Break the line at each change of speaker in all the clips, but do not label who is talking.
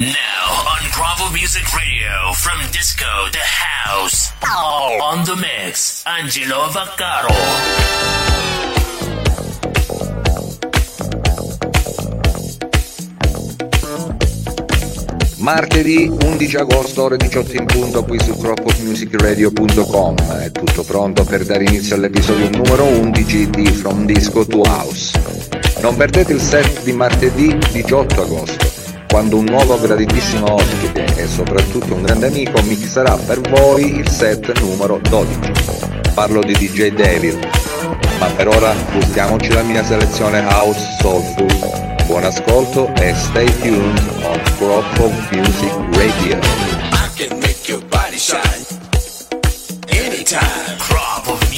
Now on Bravo Music Radio, from disco to house, on the mix, Angelo Vaccaro.
Martedì 11 agosto ore 18 in punto qui su dropofmusicradio.com è tutto pronto per dare inizio all'episodio numero 11 di From Disco to House. Non perdete il set di martedì 18 agosto quando un nuovo graditissimo ospite e soprattutto un grande amico mixerà per voi il set numero 12. Parlo di DJ Devil, ma per ora gustiamoci la mia selezione House Soulful. Buon ascolto e stay tuned on Crop of Music Radio.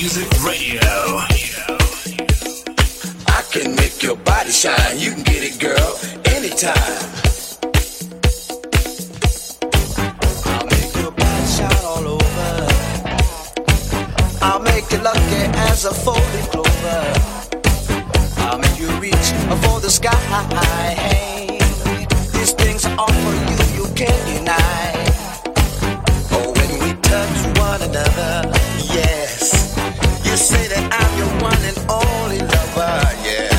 Music Radio.
I can make your body shine. You can get it, girl, anytime. I'll make you lucky as a folding clover. I'll make you reach for the sky. These things are all for you, you can't deny. Oh, when we touch one another, yes. You say that I'm your one and only lover, yeah.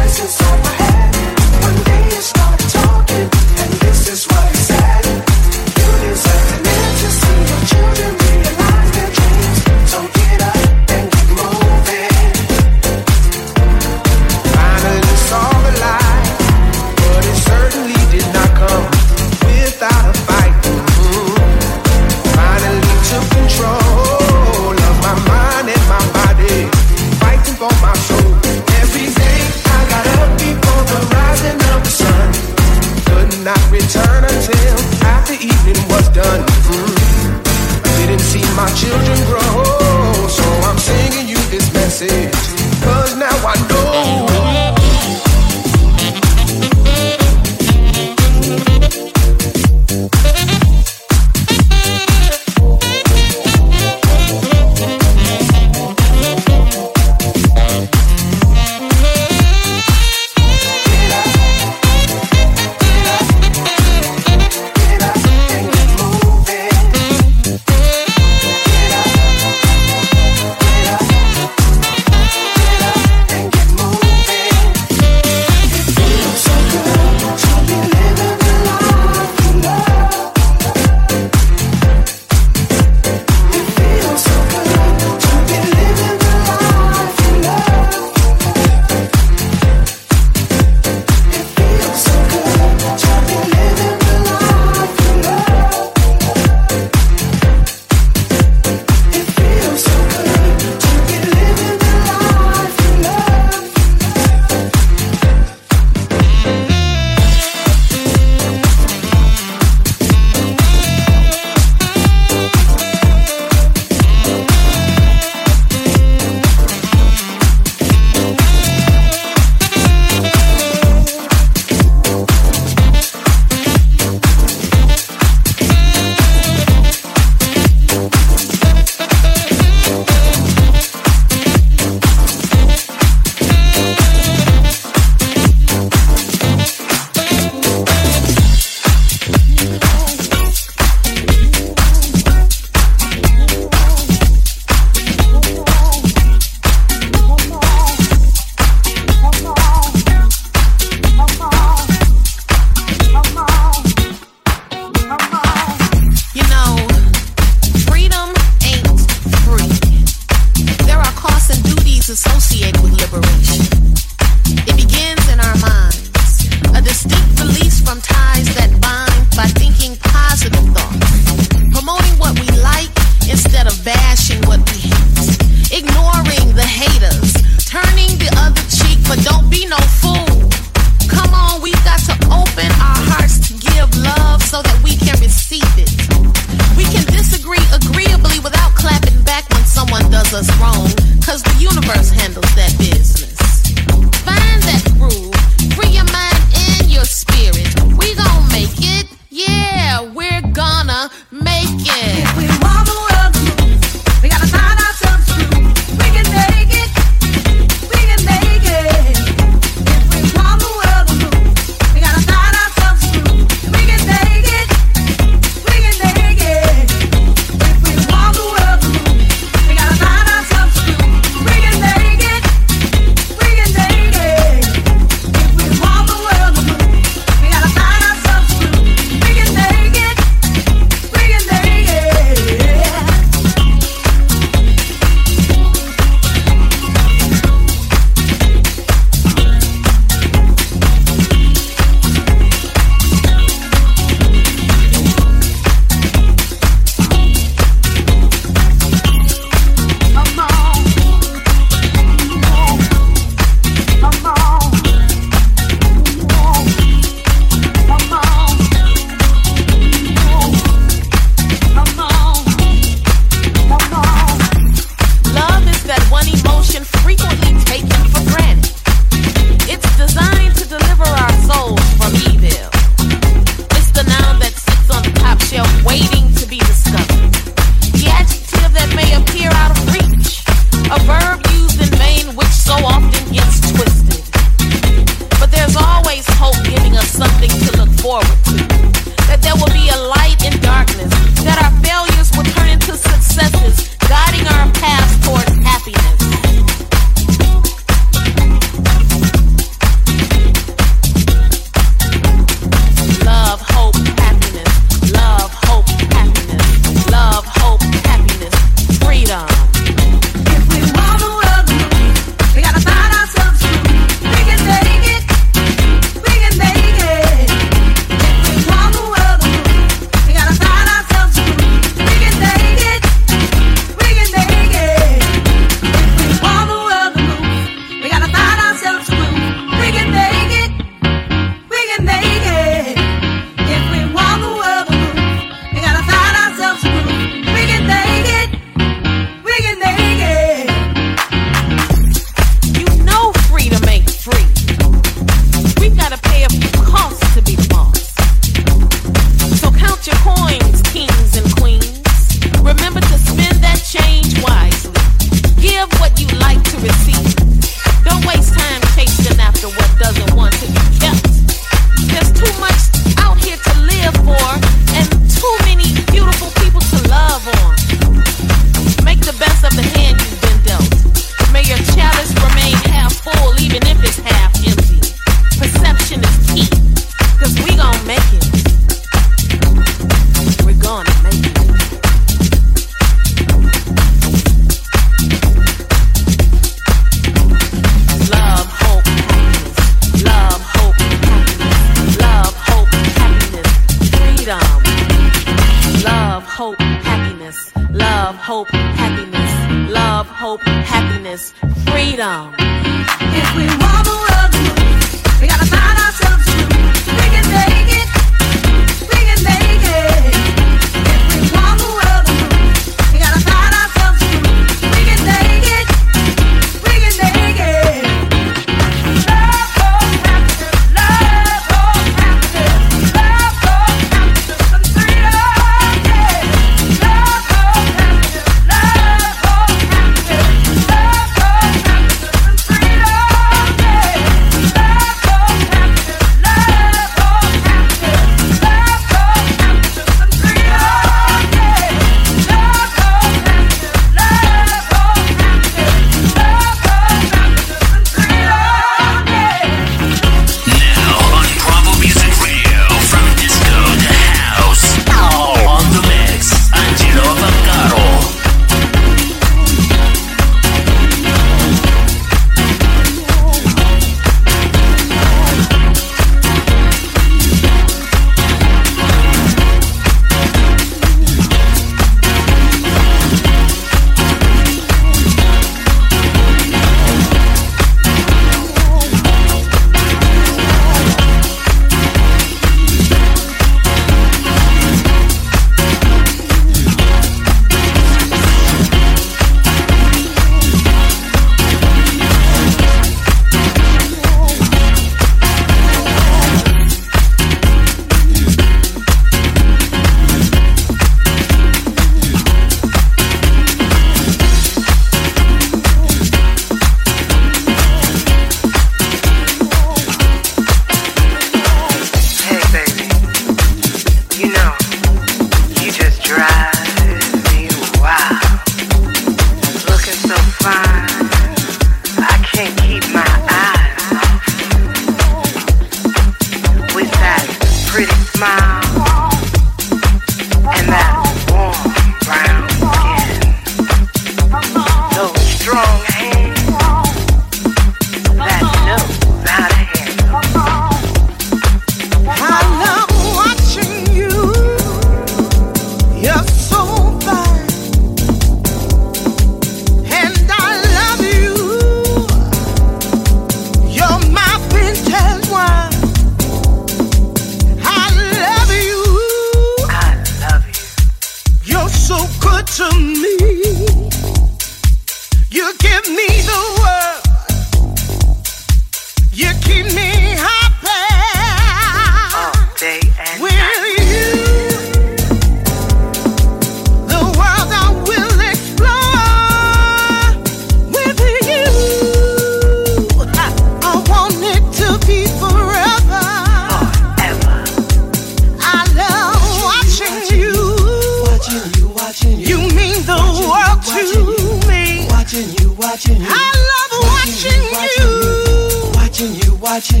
You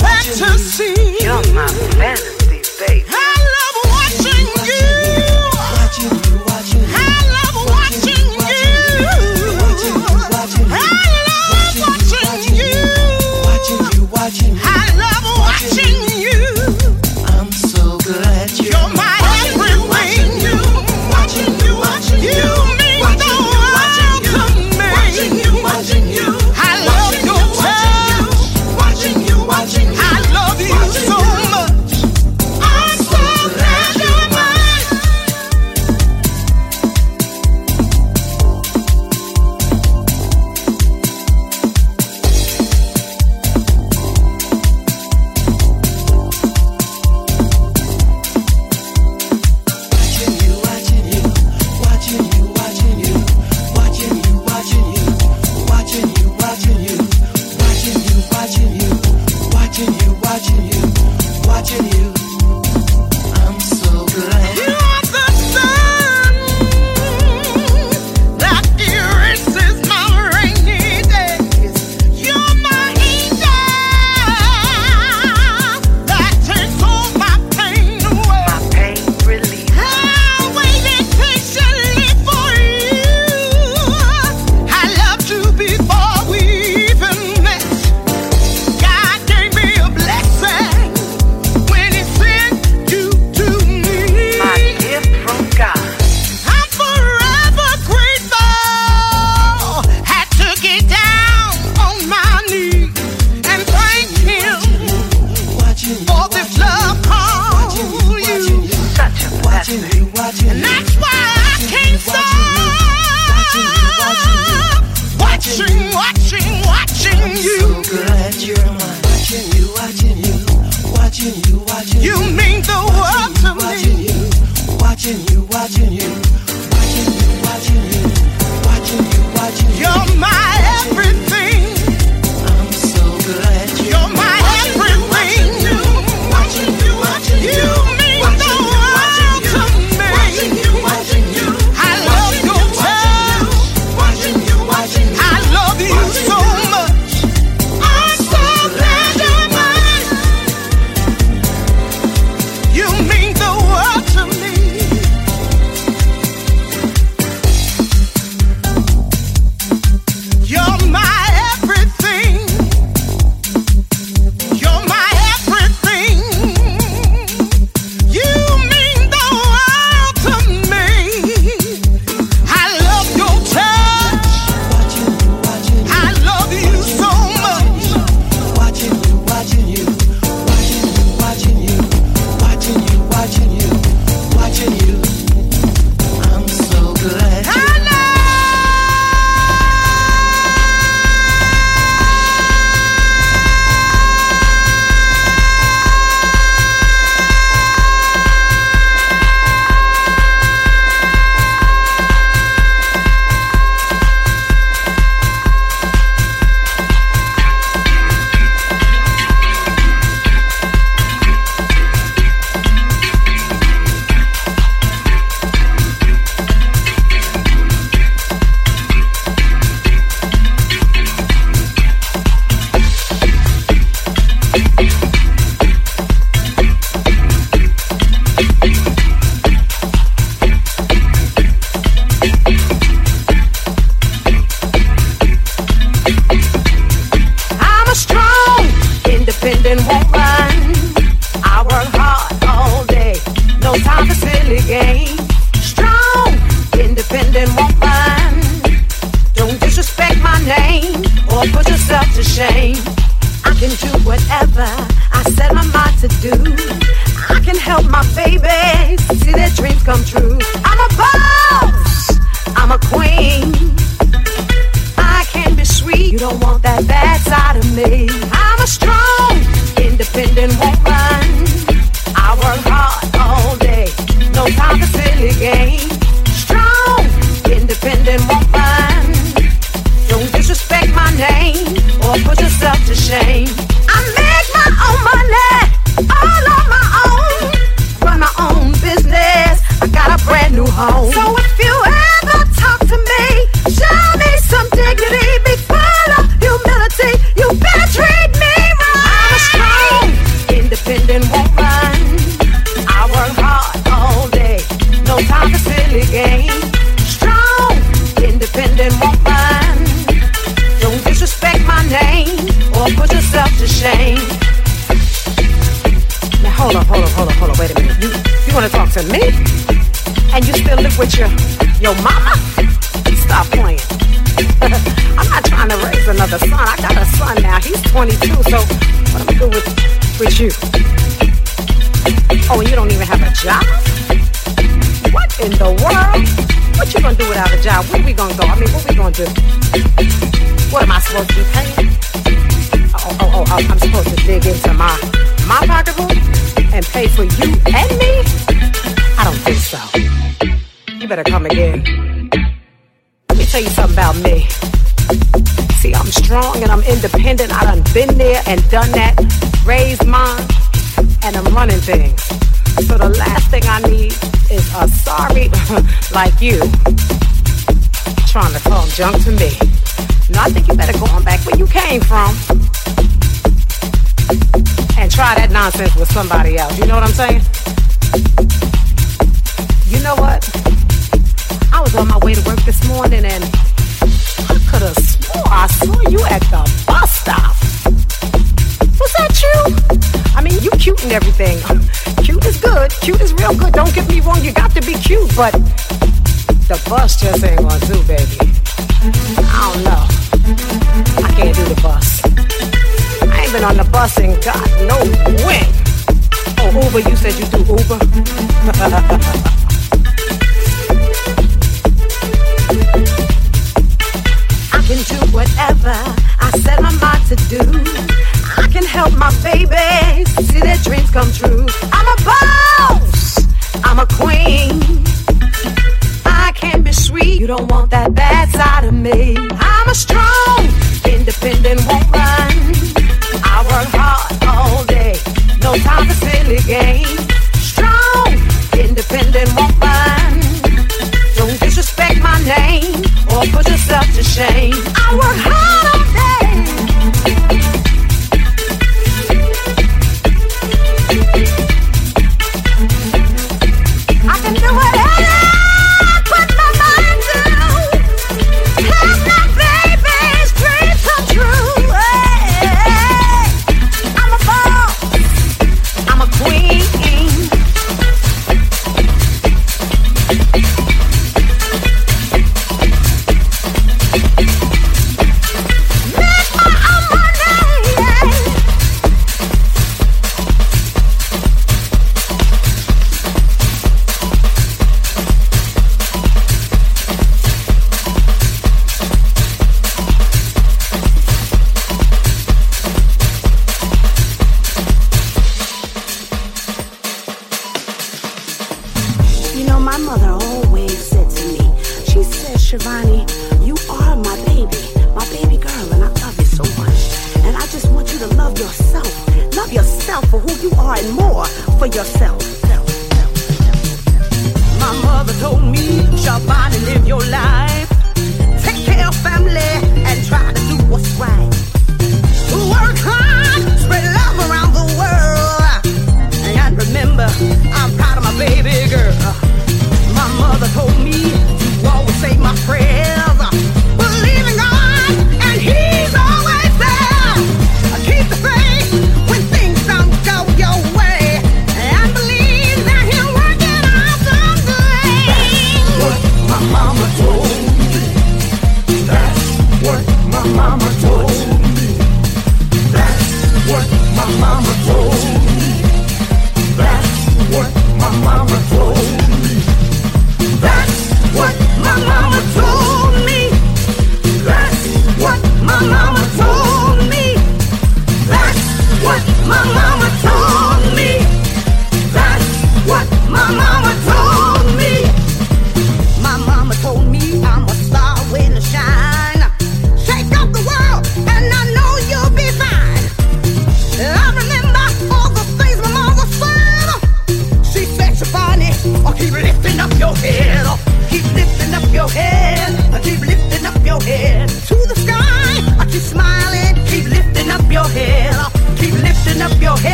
better treat my right.
22. So what am I do with with you? Oh, and you don't even have a job? What in the world? What you gonna do without a job? Where we gonna go? I mean, what we gonna do? What am I supposed to be paying? Oh, oh, oh, oh I'm supposed to dig into my my pocketbook and pay for you and me? I don't think so. You better come again. Let me tell you something about me. I'm strong and I'm independent. I done been there and done that, raised mine, and I'm running things. So the last thing I need is a sorry like you trying to talk junk to me. No, I think you better go on back where you came from and try that nonsense with somebody else. You know what I'm saying? You know what? I was on my way to work this morning and I could have swore I saw you at the bus stop. Was that you? I mean, you cute and everything. Cute is good. Cute is real good. Don't get me wrong. You got to be cute, but the bus just ain't gonna do, baby. I don't know. I can't do the bus. I ain't been on the bus in God knows when. Oh, Uber, you said you do Uber? Can do whatever I set my mind to do. I can help my babies see their dreams come true. I'm a boss, I'm a queen. I can be sweet, you don't want that bad side of me. I'm a strong, independent woman. I work hard all day, no time for silly games.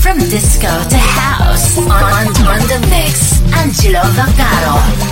from
disco to house on, on the mix, Angelo Vaccaro.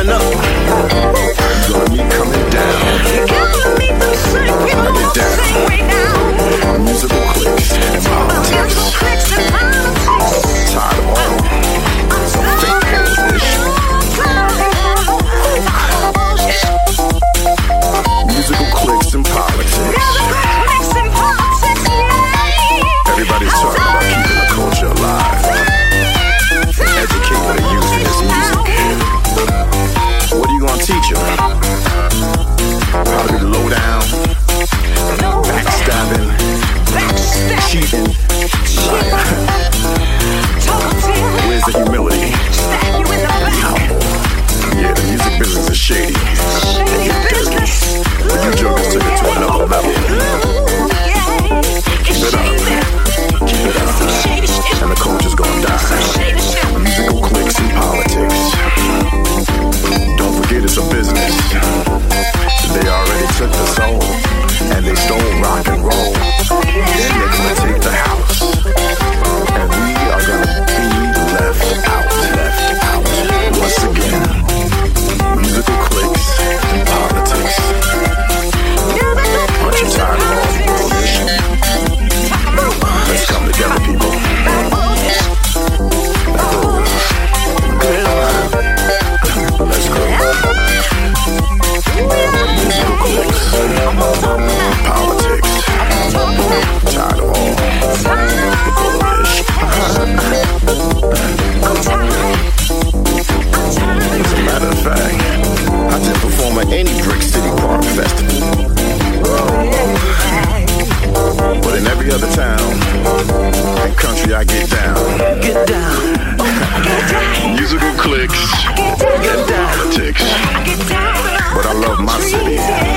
coming up. sound. And country, I get down. Oh, get down. Musical clicks. Get down. Politics. Get down. But I love
my city.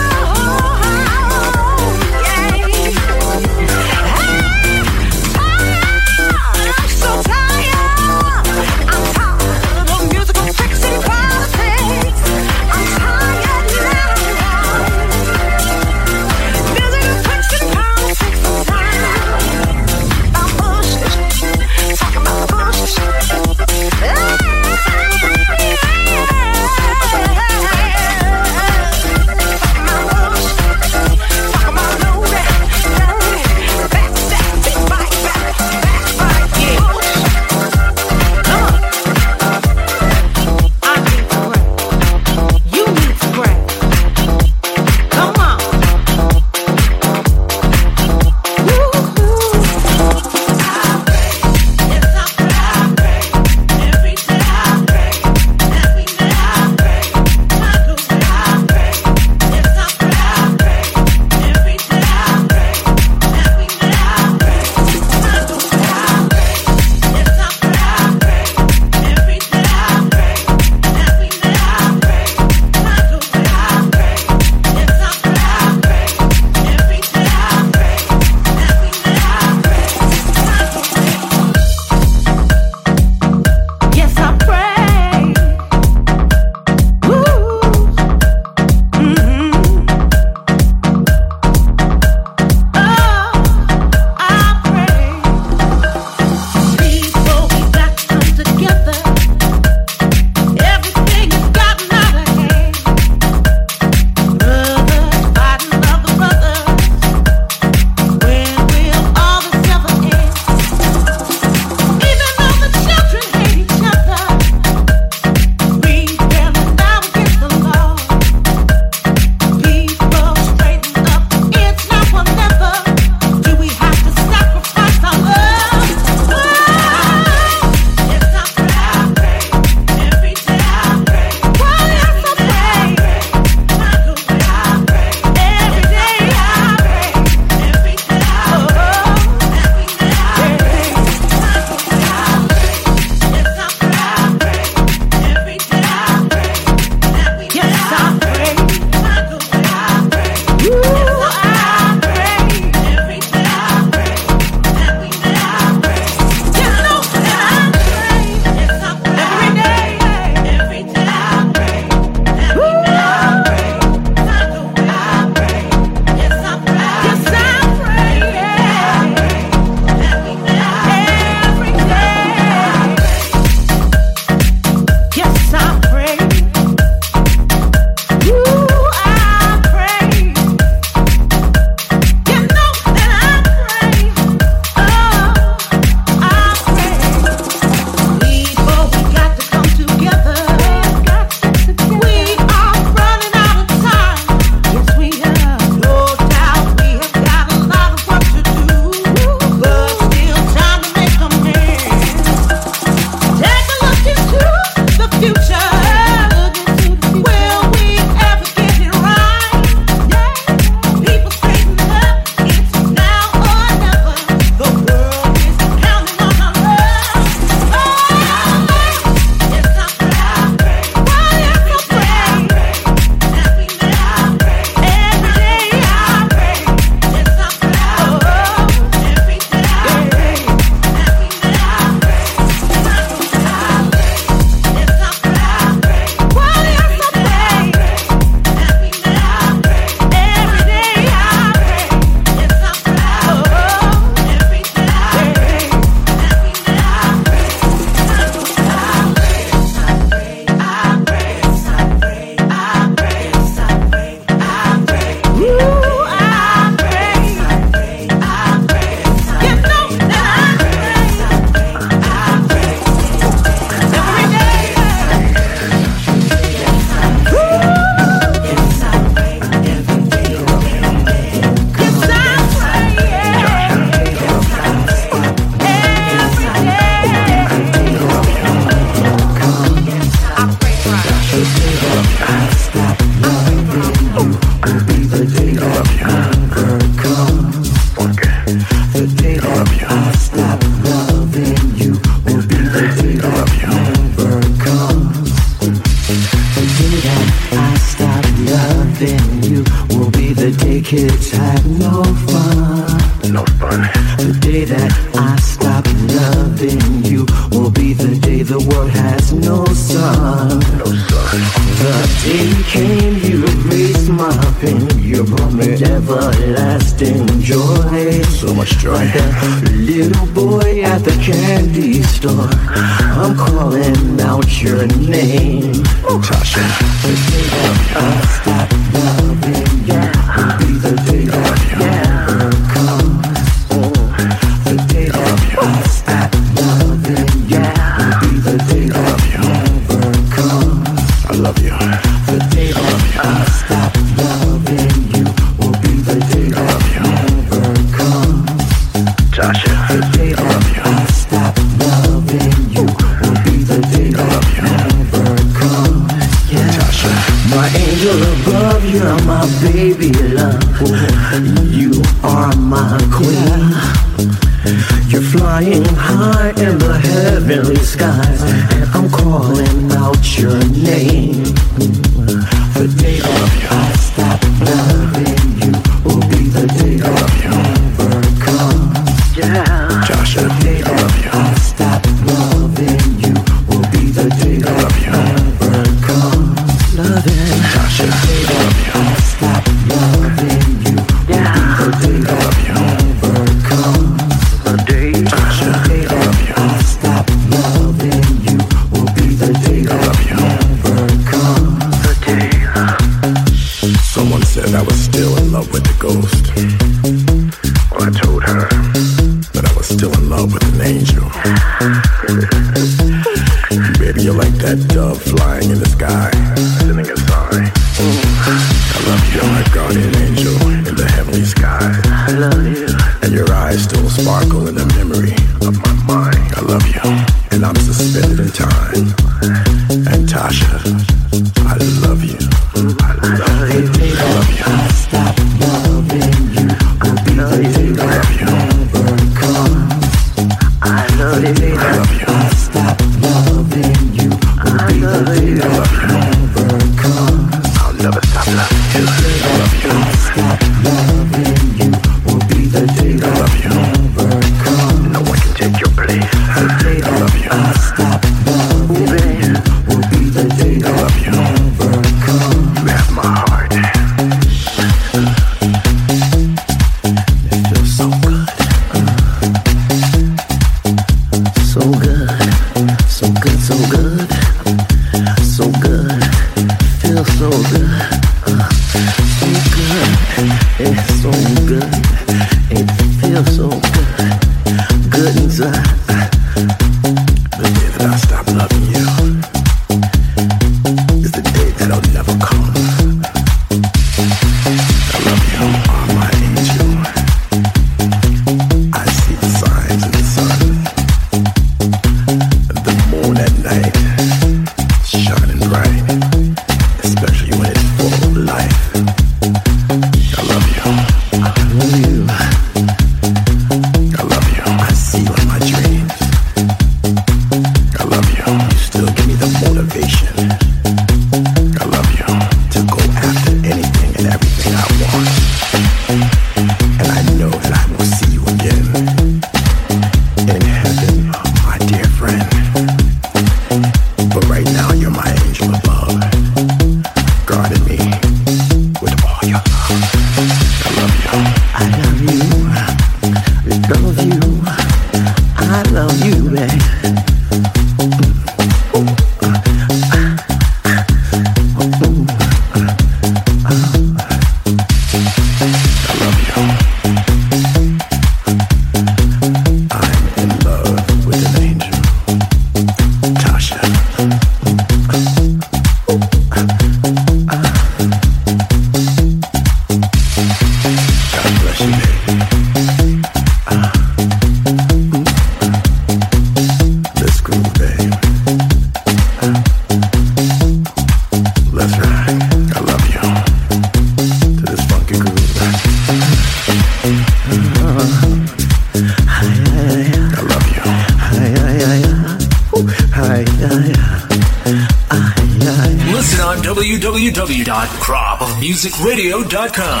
www.dropofmusicradio.com.